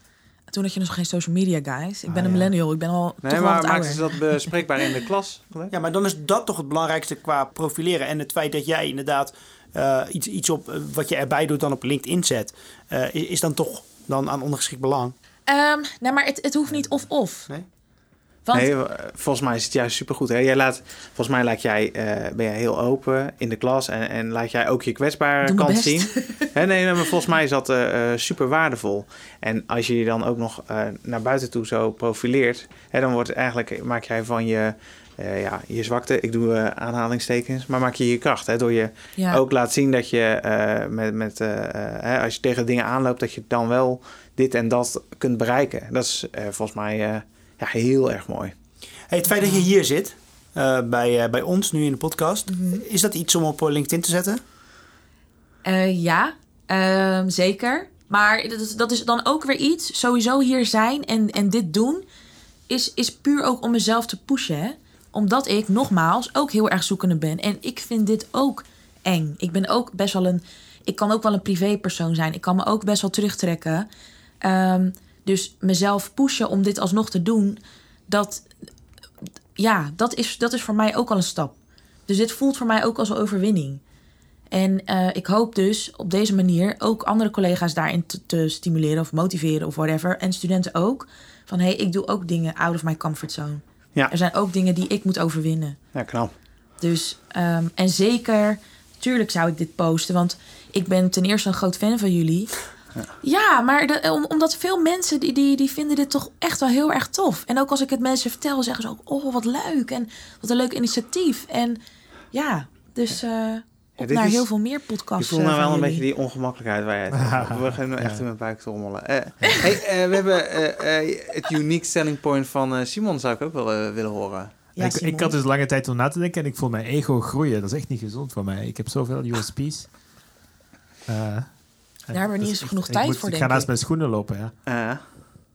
Toen had je nog geen social media, guys. Ik ben Ah, een ja. millennial. Ik ben al Nee, toch wel maar maakten ouder. ze dat bespreekbaar in de klas? gelijk? Ja, maar dan is dat toch het belangrijkste qua profileren. En het feit dat jij inderdaad eh, iets, iets op eh, wat je erbij doet dan op LinkedIn zet, eh, is, is dan toch dan aan ondergeschikt belang. Ehm, nee, maar het, het hoeft niet of-of. Nee? Want Nee, volgens mij is het juist supergoed. Hè? Jij laat, volgens mij laat jij, eh, ben jij heel open in de klas en, en laat jij ook je kwetsbare kant best. zien. Hè, nee, nee, maar volgens mij is dat eh, eh, super waardevol. En als je je dan ook nog eh, naar buiten toe zo profileert, hè, dan wordt eigenlijk, maak jij van je, eh, ja, je zwakte, ik doe eh, aanhalingstekens, maar maak je je kracht. Hè, door je ja, ook laat zien dat je eh, met, met hè, als je tegen dingen aanloopt, dat je dan wel dit en dat kunt bereiken. Dat is eh, volgens mij eh, ja, heel erg mooi. Hey, het feit dat je hier zit, eh, bij, eh, bij ons nu in de podcast, is dat iets om op LinkedIn te zetten? Eh, ja ehm, zeker. Maar dat is, dat is dan ook weer iets. Sowieso hier zijn en, en dit doen, is, is puur ook om mezelf te pushen. Hè? Omdat ik, nogmaals, ook heel erg zoekende ben. En ik vind dit ook eng. Ik ben ook best wel een... Ik kan ook wel een privépersoon zijn. Ik kan me ook best wel terugtrekken. Ehm, dus mezelf pushen om dit alsnog te doen, dat, ja, dat is, dat is voor mij ook al een stap. Dus dit voelt voor mij ook als een overwinning. En eh, ik hoop dus op deze manier ook andere collega's daarin te, stimuleren of motiveren of whatever. En studenten ook. Van hé, hey, ik doe ook dingen out of my comfort zone. Ja. Er zijn ook dingen die ik moet overwinnen. Ja, knap. Dus, ehm, en zeker, tuurlijk zou ik dit posten, want ik ben ten eerste een groot fan van jullie. Ja, maar de- om- omdat veel mensen die, die, die vinden dit toch echt wel heel erg tof. En ook als ik het mensen vertel, zeggen ze ook: Oh, wat leuk. En wat een leuk initiatief. En ja, dus eh op dit naar is- heel veel meer Je podcasts. voelt nou eh, wel een beetje die ongemakkelijkheid waar jij het over hebt. We gaan nu echt in mijn buik trommelen. Eh hey, eh, we hebben eh, eh, het unique selling point van eh, Simon zou ik ook wel willen horen. Ja, ik, Simon. ik had dus lange tijd om na te denken en ik voel mijn ego groeien. Dat is echt niet gezond voor mij. Ik heb zoveel USP's. Eh, Daar hebben we niet eens echt- genoeg ik tijd moet- voor, Ik denk ga naast ik. mijn schoenen lopen, ja.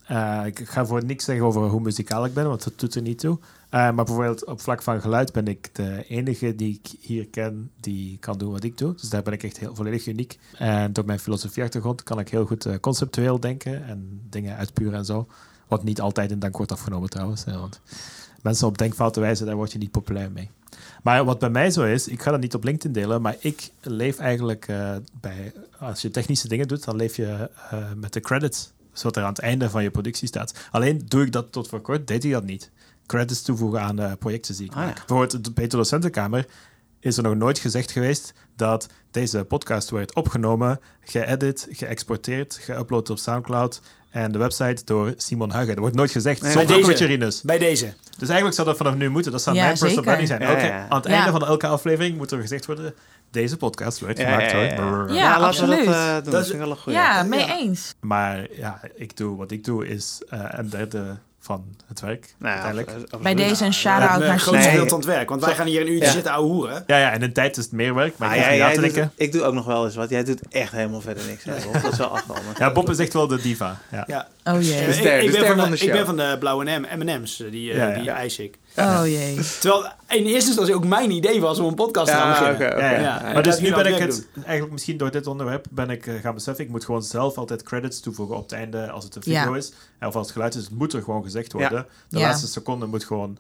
Eh, ik ga voor niks zeggen over hoe muzikaal ik ben, want dat doet er niet toe. Eh, maar bijvoorbeeld op vlak van geluid ben ik de enige die ik hier ken die kan doen wat ik doe. Dus daar ben ik echt heel volledig uniek. En door mijn filosofieachtergrond kan ik heel goed eh, conceptueel denken en dingen uitpuren en zo. Wat niet altijd in dank wordt afgenomen trouwens. Want mensen op denkfouten wijzen, daar word je niet populair mee. Maar wat bij mij zo is, ik ga dat niet op LinkedIn delen, maar ik leef eigenlijk bij, als je technische dingen doet, dan leef je met de credits. Wat er aan het einde van je productie staat. Alleen doe ik dat tot voor kort, deed ik dat niet. Credits toevoegen aan eh, projecten die ik Ah, ja. Bijvoorbeeld de Peter Docentenkamer is er nog nooit gezegd geweest dat deze podcast werd opgenomen, geëdit, geëxporteerd, geüpload op Soundcloud en de website door Simon Huigen. Dat wordt nooit gezegd, Nee, zonder bij deze. Bij. Dus eigenlijk zou dat vanaf nu moeten. Dat zou Ja, mijn personal branding zijn. Ja. Aan het Ja. einde van elke aflevering moet er gezegd worden... deze podcast werd ja, gemaakt ja, ja, ja. Ja, Nou, laten we dat absoluut. eh, doen. Dat is- wel een goeie. Ja, mee Ja. eens. Maar ja, ik doe, wat ik doe is eh, een derde van het werk. Nou, ja, uiteindelijk. absoluut. Bij deze een shout-out naar groot gedeelte aan het werk. Want wij gaan hier een uurtje Ja. zitten ouwe hoeren. Ja, ja, in een tijd is het meer werk. Maar ik jij, jij doet, denken. ik doe ook nog wel eens wat. Jij doet echt helemaal verder niks. Hè, Bob? Dat is wel afgelopen. Ja, Bob is echt wel de diva. Ja. Ja. Oh jee. De ster- ik, ik de ben ster van van de, de ik show. ben van de blauwe M- M&M's, eh, die, eh, Ja, ja. die eis ik. Oh jee. Terwijl in eerste instantie ook mijn idee was om een podcast te gaan beginnen. Ja, ja. Ja, maar dus nu ben ik het eigenlijk misschien door dit onderwerp ben ik eh, gaan beseffen, ik moet gewoon zelf altijd credits toevoegen op het einde als het een video Ja. is. En of als het geluid is, het moet er gewoon gezegd worden. De Ja. laatste seconde moet gewoon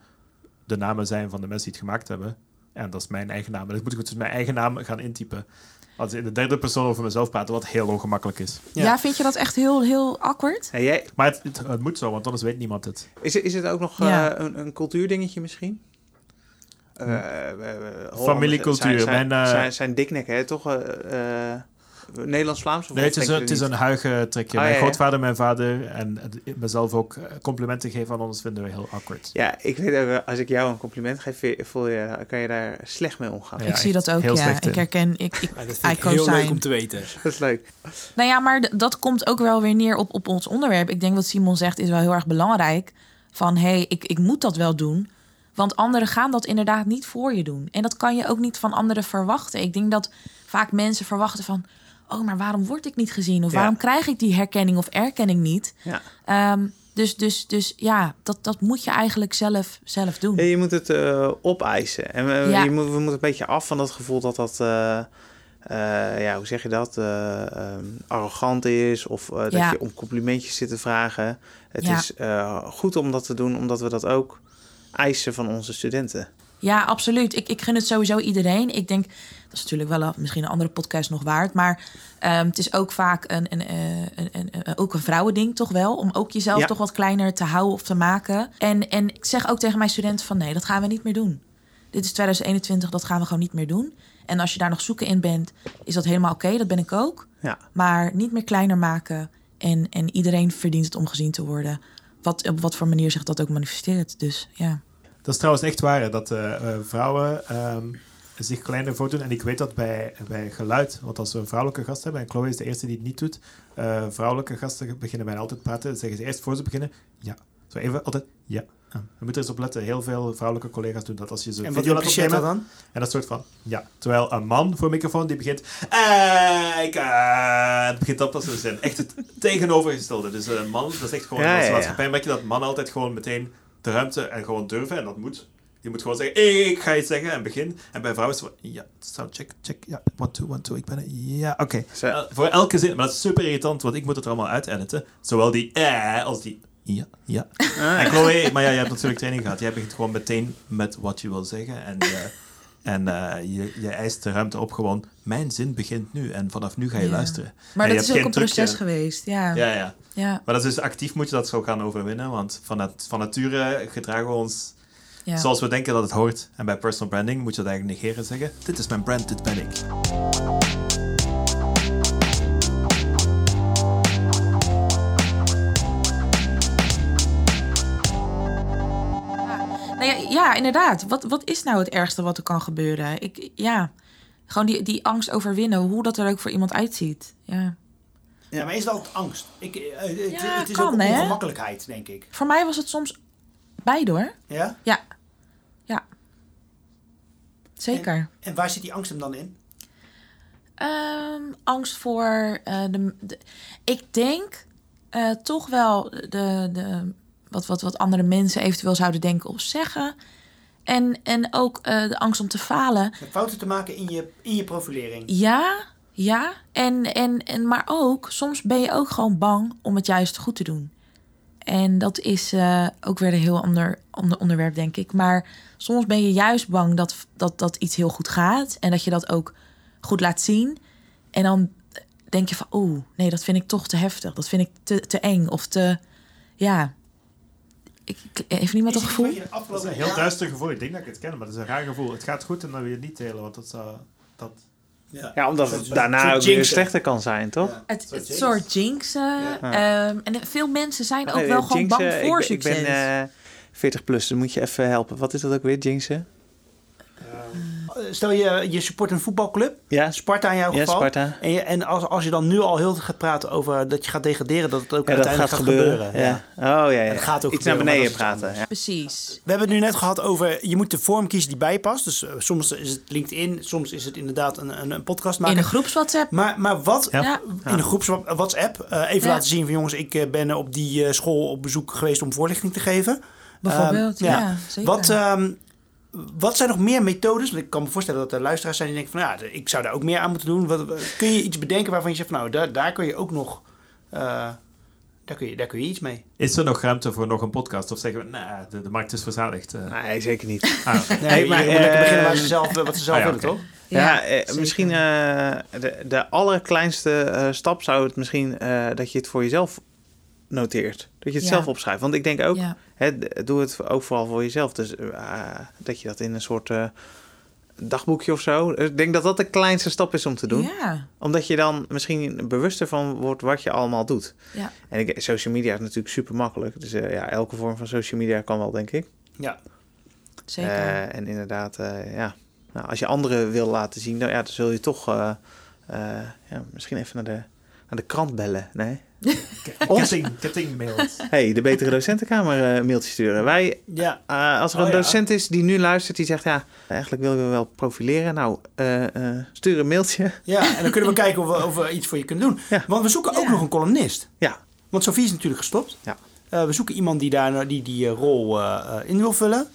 de namen zijn van de mensen die het gemaakt hebben. En dat is mijn eigen naam. En ik moet dus mijn eigen naam gaan intypen. Als in de derde persoon over mezelf praten, wat heel ongemakkelijk is. Ja. Ja. vind je dat echt heel, heel awkward? Hey, jij, Maar het, het, het moet zo, want anders weet niemand het. is, het- is het ook nog Ja. eh, een, een cultuurdingetje misschien? Hollanders Familiecultuur, Zijn, zijn, zijn, zijn diknekken, hè? Toch Nederlands-Vlaams? of Nee, wat het is, een, het is een huigentrekje. Ah, mijn ja, ja. grootvader, mijn vader en eh, mezelf ook eh, complimenten geven aan ons vinden we heel awkward. Ja, ik weet eh, als ik jou een compliment geef, voel je, kan je daar slecht mee omgaan. Ja, ik zie dat ook, heel ja. slecht Ik in. herken, ik, ik, dat ik heel leuk om te weten. Dat is leuk. Nou ja, maar dat komt ook wel weer neer op, op ons onderwerp. Ik denk wat Simon zegt is wel heel erg belangrijk. Van hé, hey, ik, ik moet dat wel doen. Want anderen gaan dat inderdaad niet voor je doen. En dat kan je ook niet van anderen verwachten. Ik denk dat vaak mensen verwachten van... oh, maar waarom word ik niet gezien? Of Ja. waarom krijg ik die herkenning of erkenning niet? Ja. Ehm, dus, dus, dus ja, dat, dat moet je eigenlijk zelf, zelf doen. Ja, je moet het eh, opeisen. En we, Ja. je moet, we moeten een beetje af van dat gevoel dat dat... eh, eh, ja, hoe zeg je dat, eh, ehm, arrogant is of dat je om complimentjes zit te vragen. Het is goed om dat te doen, omdat we dat ook eisen van onze studenten. Ja, absoluut. Ik, ik gun het sowieso iedereen. Ik denk, dat is natuurlijk wel een- misschien een andere podcast nog waard. Maar ehm, het is ook vaak een, een, eh, een, een, een- ook een vrouwending, toch wel? Om ook jezelf Ja. toch wat kleiner te houden of te maken. En, en ik zeg ook tegen mijn studenten van nee, dat gaan we niet meer doen. Dit is 2021, dat gaan we gewoon niet meer doen. En als je daar nog zoeken in bent, is dat helemaal oké. dat ben ik ook. Ja. Maar niet meer kleiner maken. En, en iedereen verdient het om gezien te worden. Wat, op wat voor manier zich dat ook manifesteert. Dus ja. Dat is trouwens echt waar, hè, dat eh, eh, vrouwen ehm, zich kleiner voordoen. En ik weet dat bij, bij geluid, want als we een vrouwelijke gast hebben, en Chloe is de eerste die het niet doet, eh, vrouwelijke gasten beginnen bijna altijd praten, zeggen ze eerst voor ze beginnen, ja. Zo even altijd, ja. Ah, Je moet er eens op letten. Heel veel vrouwelijke collega's doen dat als je zo En video laat dat opnemen. dan? En dat soort van, ja. Terwijl een man voor microfoon die begint, eh, ik, het begint op als ze zijn. Echt het tegenovergestelde. Dus een man, dat is echt gewoon, Ja, als ja, ja. maatschappij merk je dat mannen altijd gewoon meteen de ruimte en gewoon durven. En dat moet. Je moet gewoon zeggen, ik ga iets zeggen en begin. En bij vrouwen is het van, ja, sound check, check, ja, one, two, one, two, ik ben er, ja, oké. Zo. Eh, voor elke zin, maar dat is super irritant, want ik moet het er allemaal uitediten. Zowel die eh als die ja, ja. Ah, En Chloe, maar ja, je hebt natuurlijk training gehad. Jij begint gewoon meteen met wat je wil zeggen. En, je, en eh, je, je eist de ruimte op gewoon, mijn zin begint nu. En vanaf nu ga je Ja. luisteren. Maar En dat is ook een proces trucje. geweest. Ja. ja. Ja, ja. ja. Maar dat is dus actief moet je dat zo gaan overwinnen. Want van, het, van nature gedragen we ons zoals we denken dat het hoort. En bij personal branding moet je dat eigenlijk negeren en zeggen: Dit is mijn brand, dit ben ik. Nou ja, ja, inderdaad. Wat, wat is nou het ergste wat er kan gebeuren? Ik, ja, gewoon die, die angst overwinnen, hoe dat er ook voor iemand uitziet. Ja. Ja, maar is dat angst? Ik, eh, het, Ja, het is kan, ook hè? ongemakkelijkheid, denk ik. Voor mij was het soms beide hoor. Ja? Ja, ja. Zeker. En waar zit die angst hem dan in? Ehm, angst voor eh, de, de- Ik denk eh, toch wel de, de, wat, wat, wat andere mensen eventueel zouden denken of zeggen. En, en ook eh, de angst om te falen. Fouten te maken in je, in je profilering. Ja, ja. En, en, en, maar ook, soms ben je ook gewoon bang om het juist goed te doen. En dat is eh, ook weer een heel ander, ander onderwerp, denk ik. Maar soms ben je juist bang dat, dat, dat iets heel goed gaat. En dat je dat ook goed laat zien. En dan denk je van, oeh, nee, dat vind ik toch te heftig. Dat vind ik te, te eng of te, ja. Ik, ik- heeft niemand dat gevoel? Dat is een heel duister gevoel. Ik denk dat ik het ken, maar dat is een raar gevoel. Het gaat goed en dan wil je het niet delen, want dat zou. Dat... Ja. Ja, omdat het daarna ook weer slechter kan zijn, toch? Ja. Het, Soort het jinx. soort jinxen. Ja. ehm, en veel mensen zijn ook wel gewoon jinxen, bang voor ben- ik, succes. ben eh 40 plus, dus moet je even helpen. Wat is dat ook weer, jinxen? Eh, Stel je, je support een voetbalclub, Ja, Sparta in jouw ja geval. Sparta. En, je, en als, als je dan nu al heel veel gaat praten over dat je gaat degraderen, dat het ook Ja, dat uiteindelijk gaat gebeuren. Ja. Ja. Oh ja, ja. Het gaat ook Iets naar gebeuren, beneden praten. Ja. Precies. We hebben het nu net gehad over, je moet de vorm kiezen die bij je past. Dus eh, soms is het LinkedIn, soms is het inderdaad een, een, een podcast maken. In een groepswhatsapp. Maar, maar wat Ja. Ja. in een groeps WhatsApp, eh, even Ja. laten zien van jongens, ik ben op die eh, school op bezoek geweest om voorlichting te geven. Bijvoorbeeld, Ehm, ja, zeker. Wat, ehm, wat zijn nog meer methodes? Want ik kan me voorstellen dat er luisteraars zijn die denken van ja, ik zou daar ook meer aan moeten doen. Wat, kun je iets bedenken waarvan je zegt van nou, daar, daar kun je ook nog, eh, daar, kun je, daar kun je iets mee. Is er nog ruimte voor nog een podcast? Of zeggen we, nou, de, de markt is verzadigd? eh. Nee, zeker niet. Ah. Nee, maar, je moet lekker eh, beginnen waar ze zelf, wat ze zelf ah, ja, willen, toch? Ja, eh, misschien eh, de, de allerkleinste eh, stap zou het misschien eh, dat je het voor jezelf noteert. Dat je het Ja. zelf opschrijft. Want ik denk ook, Ja. hè, doe het ook vooral voor jezelf. Dus eh, dat je dat in een soort eh, dagboekje of zo. Ik denk dat dat de kleinste stap is om te doen. Ja. Omdat je dan misschien bewuster van wordt wat je allemaal doet. Ja. En ik, social media is natuurlijk super makkelijk. Dus eh, ja, elke vorm van social media kan wel, denk ik. Ja. Zeker. Eh, en inderdaad, eh, ja. Nou, als je anderen wil laten zien, dan, ja, dan zul je toch eh, eh, ja, misschien even naar de, naar de krant bellen. Nee? Ketting, kettingmails. hey, de Betere Docentenkamer eh mailtje sturen. Wij, Ja. eh, als er Oh, een ja. docent is die nu luistert, die zegt, ja, eigenlijk willen we wel profileren. Nou, eh, eh, stuur een mailtje. ja, en dan kunnen we kijken of we, of we iets voor je kunnen doen. Ja. Want we zoeken ook Ja. nog een columnist. Ja. Want Sofie is natuurlijk gestopt. Ja. Eh, we zoeken iemand die daar, die, die eh, rol eh, eh, in wil vullen.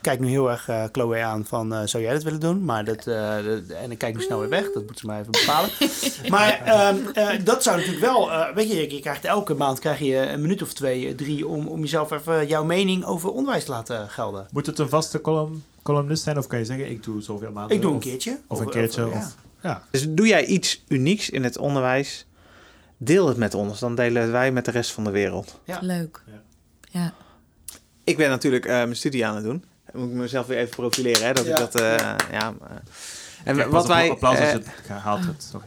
Kijk nu heel erg eh, Chloe aan van, eh, zou jij dat willen doen? Maar dat, eh, dat- en ik kijk nu snel weer weg, dat moeten ze maar even bepalen. maar ehm, eh, dat zou natuurlijk wel, eh, weet je, je krijgt elke maand krijg je een minuut of twee, drie om, om jezelf even jouw mening over onderwijs te laten gelden. Moet het een vaste column, columnist zijn of kan je zeggen, ik doe zoveel maanden? Ik doe een of- keertje. Of een keertje. Of, ja. Dus doe jij iets unieks in het onderwijs, deel het met ons. Dan delen wij met de rest van de wereld. Ja. Leuk. Ja. Ja. Ik ben natuurlijk eh, mijn studie aan het doen. Moet ik mezelf weer even profileren, hè, dat Ja. ik dat... eh, ja. En Kijk, wat wij... Applaus als eh, het gehaald wordt. Sorry.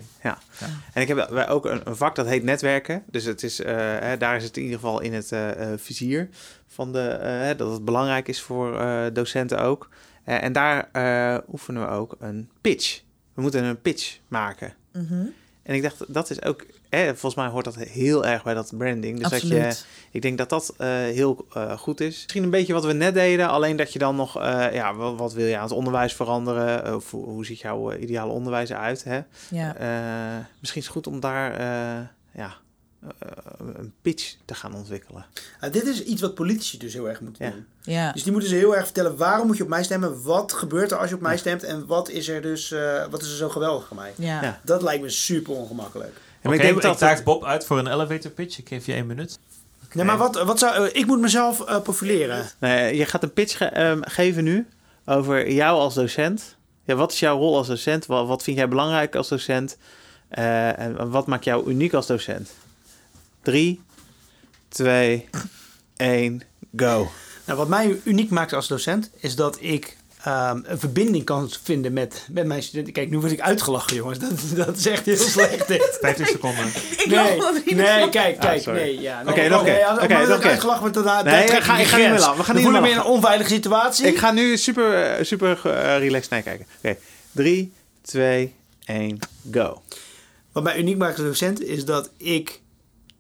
En ik heb wij ook een, een vak dat heet netwerken. Dus het is, eh, hè, daar is het in ieder geval in het eh, eh, vizier van de, hè, dat het belangrijk is voor eh, docenten ook. Eh, en daar eh, oefenen we ook een pitch. We moeten een pitch maken. Mhm. En ik dacht, dat is ook, hè, volgens mij hoort dat heel erg bij dat branding. Dus dat je, Absoluut. ik denk dat dat eh, heel eh, goed is. Misschien een beetje wat we net deden, alleen dat je dan nog, eh, ja, wat, wat wil je aan het onderwijs veranderen? Of hoe, hoe ziet jouw ideale onderwijs eruit? Hè? Ja. Eh, misschien is het goed om daar eh, ja, een pitch te gaan ontwikkelen. Nou, dit is iets wat politici dus heel erg moeten Ja. doen. ja. Dus die moeten ze heel erg vertellen waarom moet je op mij stemmen, wat gebeurt er als je op mij stemt en wat is er dus, eh, wat is er zo geweldig aan mij. Ja. Ja. Dat lijkt me super ongemakkelijk. Ja, maar Oké, ik denk dat daag Bob uit voor een elevator pitch. Ik geef je één minuut. Nee, maar wat, wat zou, eh, ik moet mezelf eh, profileren. Nee, je gaat een pitch ge- ehm, geven nu over jou als docent. Ja, wat is jouw rol als docent? Wat, wat vind jij belangrijk als docent? Eh, en wat maakt jou uniek als docent? Drie, twee, één, go. Nou, wat mij uniek maakt als docent is dat ik ehm, een verbinding kan vinden met, met mijn studenten. Kijk, nu word ik uitgelachen, jongens. Dat, dat is echt heel slecht. dit. 50 seconden. Ik Nee, nee, kijk, kijk, sorry. nee. Ja, Oké, nog als- Oké, ik keer. uitgelachen word, dan, dan Nee, ik ga- ik ga niet meer lachen. We gaan niet meer me in een onveilige situatie. Ik ga nu super, eh, super eh, relaxed naar kijken. Oké, drie, twee, één, go. Wat mij uniek maakt als docent is dat ik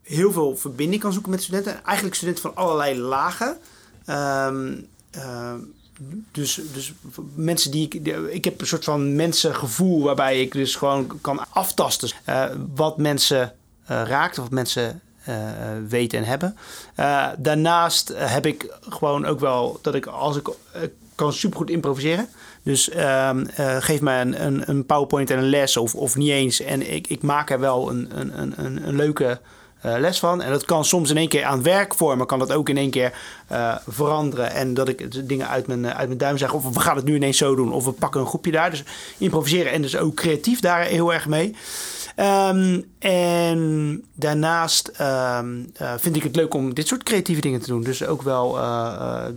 heel veel verbinding kan zoeken met studenten. Eigenlijk studenten van allerlei lagen. Ehm, ehm, dus, dus mensen die ik. Ik heb een soort van mensengevoel waarbij ik dus gewoon kan aftasten eh, wat mensen eh, raakt of wat mensen eh, weten en hebben. Daarnaast heb ik gewoon ook wel dat ik als ik kan supergoed improviseren. Dus ehm, eh, geef mij een, een, een PowerPoint en een les of, of niet eens. En ik, ik maak er wel een, een, een, een leuke eh, les van. En dat kan soms in één keer aan werk vormen. Kan dat ook in één keer eh, veranderen. En dat ik dingen uit mijn, eh, uit mijn duim zeg. Of we gaan het nu ineens zo doen. Of we pakken een groepje daar. Dus improviseren en dus ook creatief daar heel erg mee. Ehm, en daarnaast ehm, eh, vind ik het leuk om dit soort creatieve dingen te doen. Dus ook wel,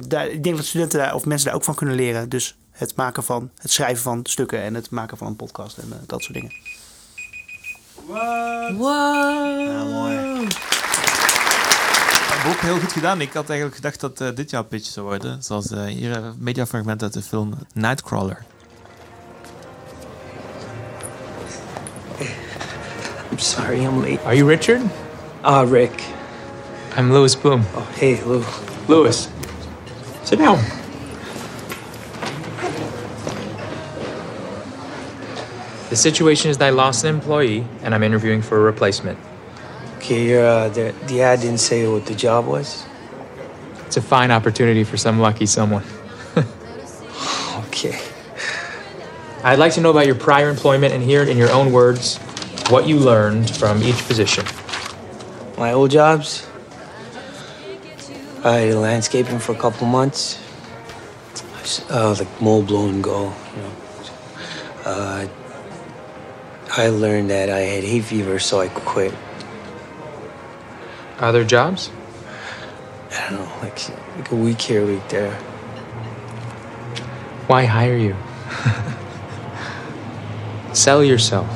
daar, ik denk dat studenten daar, of mensen daar ook van kunnen leren. Dus het maken van, het schrijven van stukken en het maken van een podcast en dat soort dingen. Wow. Ja, mooi. Bob, heel goed gedaan. Ik had eigenlijk gedacht dat eh, dit jouw pitch zou worden. Zoals eh, hier een mediafragment uit de film Nightcrawler. I'm sorry I'm late. Are you Richard? Ah, Rick. I'm Louis Boom. Oh, hey, Lou. Louis, sit down. The situation is that I lost an employee and I'm interviewing for a replacement. Okay, your, uh, the, the ad didn't say what the job was? It's a fine opportunity for some lucky someone. Okay. I'd like to know about your prior employment and hear in your own words what you learned from each position. My old jobs? I did landscaping for a couple months. Uh, like mow, blow, and go, you know. Uh, I learned that I had heat fever, so I quit. Other jobs? I don't know, like, like a week here, a week there. Why hire you? Sell yourself.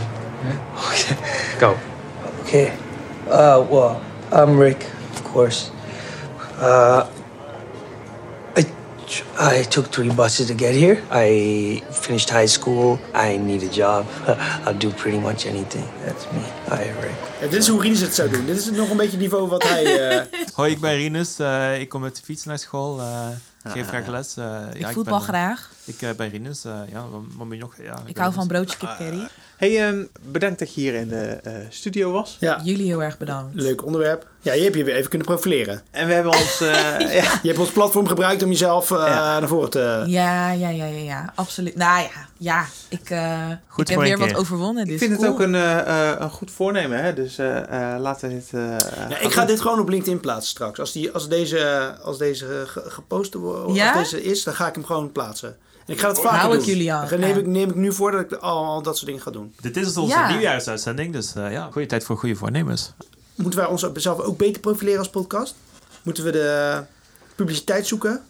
Okay. Go. Okay. Uh, well, I'm Rick, of course. Uh, I took three buses to get here. I finished high school. I need a job. I'll do pretty much anything. That's me. Hi, Rick. Ja, dit is hoe Rinus het zou doen. Dit is nog een beetje het niveau wat hij... eh, Hoi, ik ben Rinus. Eh, ik kom met de fiets naar school. eh, ik geef graag les. Eh, ja, Ik ben, voetbal graag. Ik eh, bij Rinus, eh, ja, wat, wat moet je nog? Ja, Ik ben hou van broodje kip curry. Hey, ehm, bedankt dat je hier in de eh, studio was. Ja, Jullie heel erg bedankt. leuk onderwerp. Ja, je hebt je weer even kunnen profileren. En we hebben ons... eh, ja, Je hebt ons platform gebruikt om jezelf eh, Ja. naar voren te... Ja, ja, ja, ja, ja, absoluut. Nou ja, ja ik, eh, Goed ik heb weer wat overwonnen. ik Dit vind het ook een, eh, eh, een goed voornemen. Hè? Dus eh, eh, laten we dit... eh, Ja, ik ga dit gewoon op LinkedIn plaatsen straks. Als, die, als deze, als deze ge- gepost wordt, als deze is, dan ga ik hem gewoon plaatsen. Ik ga het vaker Hou doen. ik jullie aan. Dan neem, ik, neem ik nu voor dat ik al, al dat soort dingen ga doen. Dit is onze Ja. nieuwjaarsuitzending, dus eh, ja, goede tijd voor goede voornemens. Moeten wij onszelf ook beter profileren als podcast? Moeten we de publiciteit zoeken?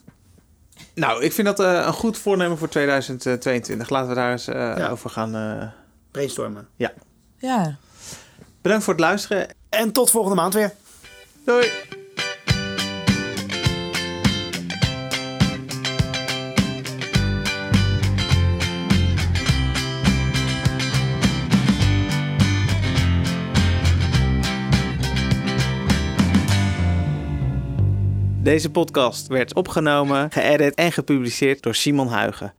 Nou, ik vind dat eh, een goed voornemen voor 2022. Laten we daar eens eh, Ja. over gaan. eh. Brainstormen. Ja. Bedankt voor het luisteren. En tot volgende maand weer. Doei! Deze podcast werd opgenomen, geëdit en gepubliceerd door Simon Huigen.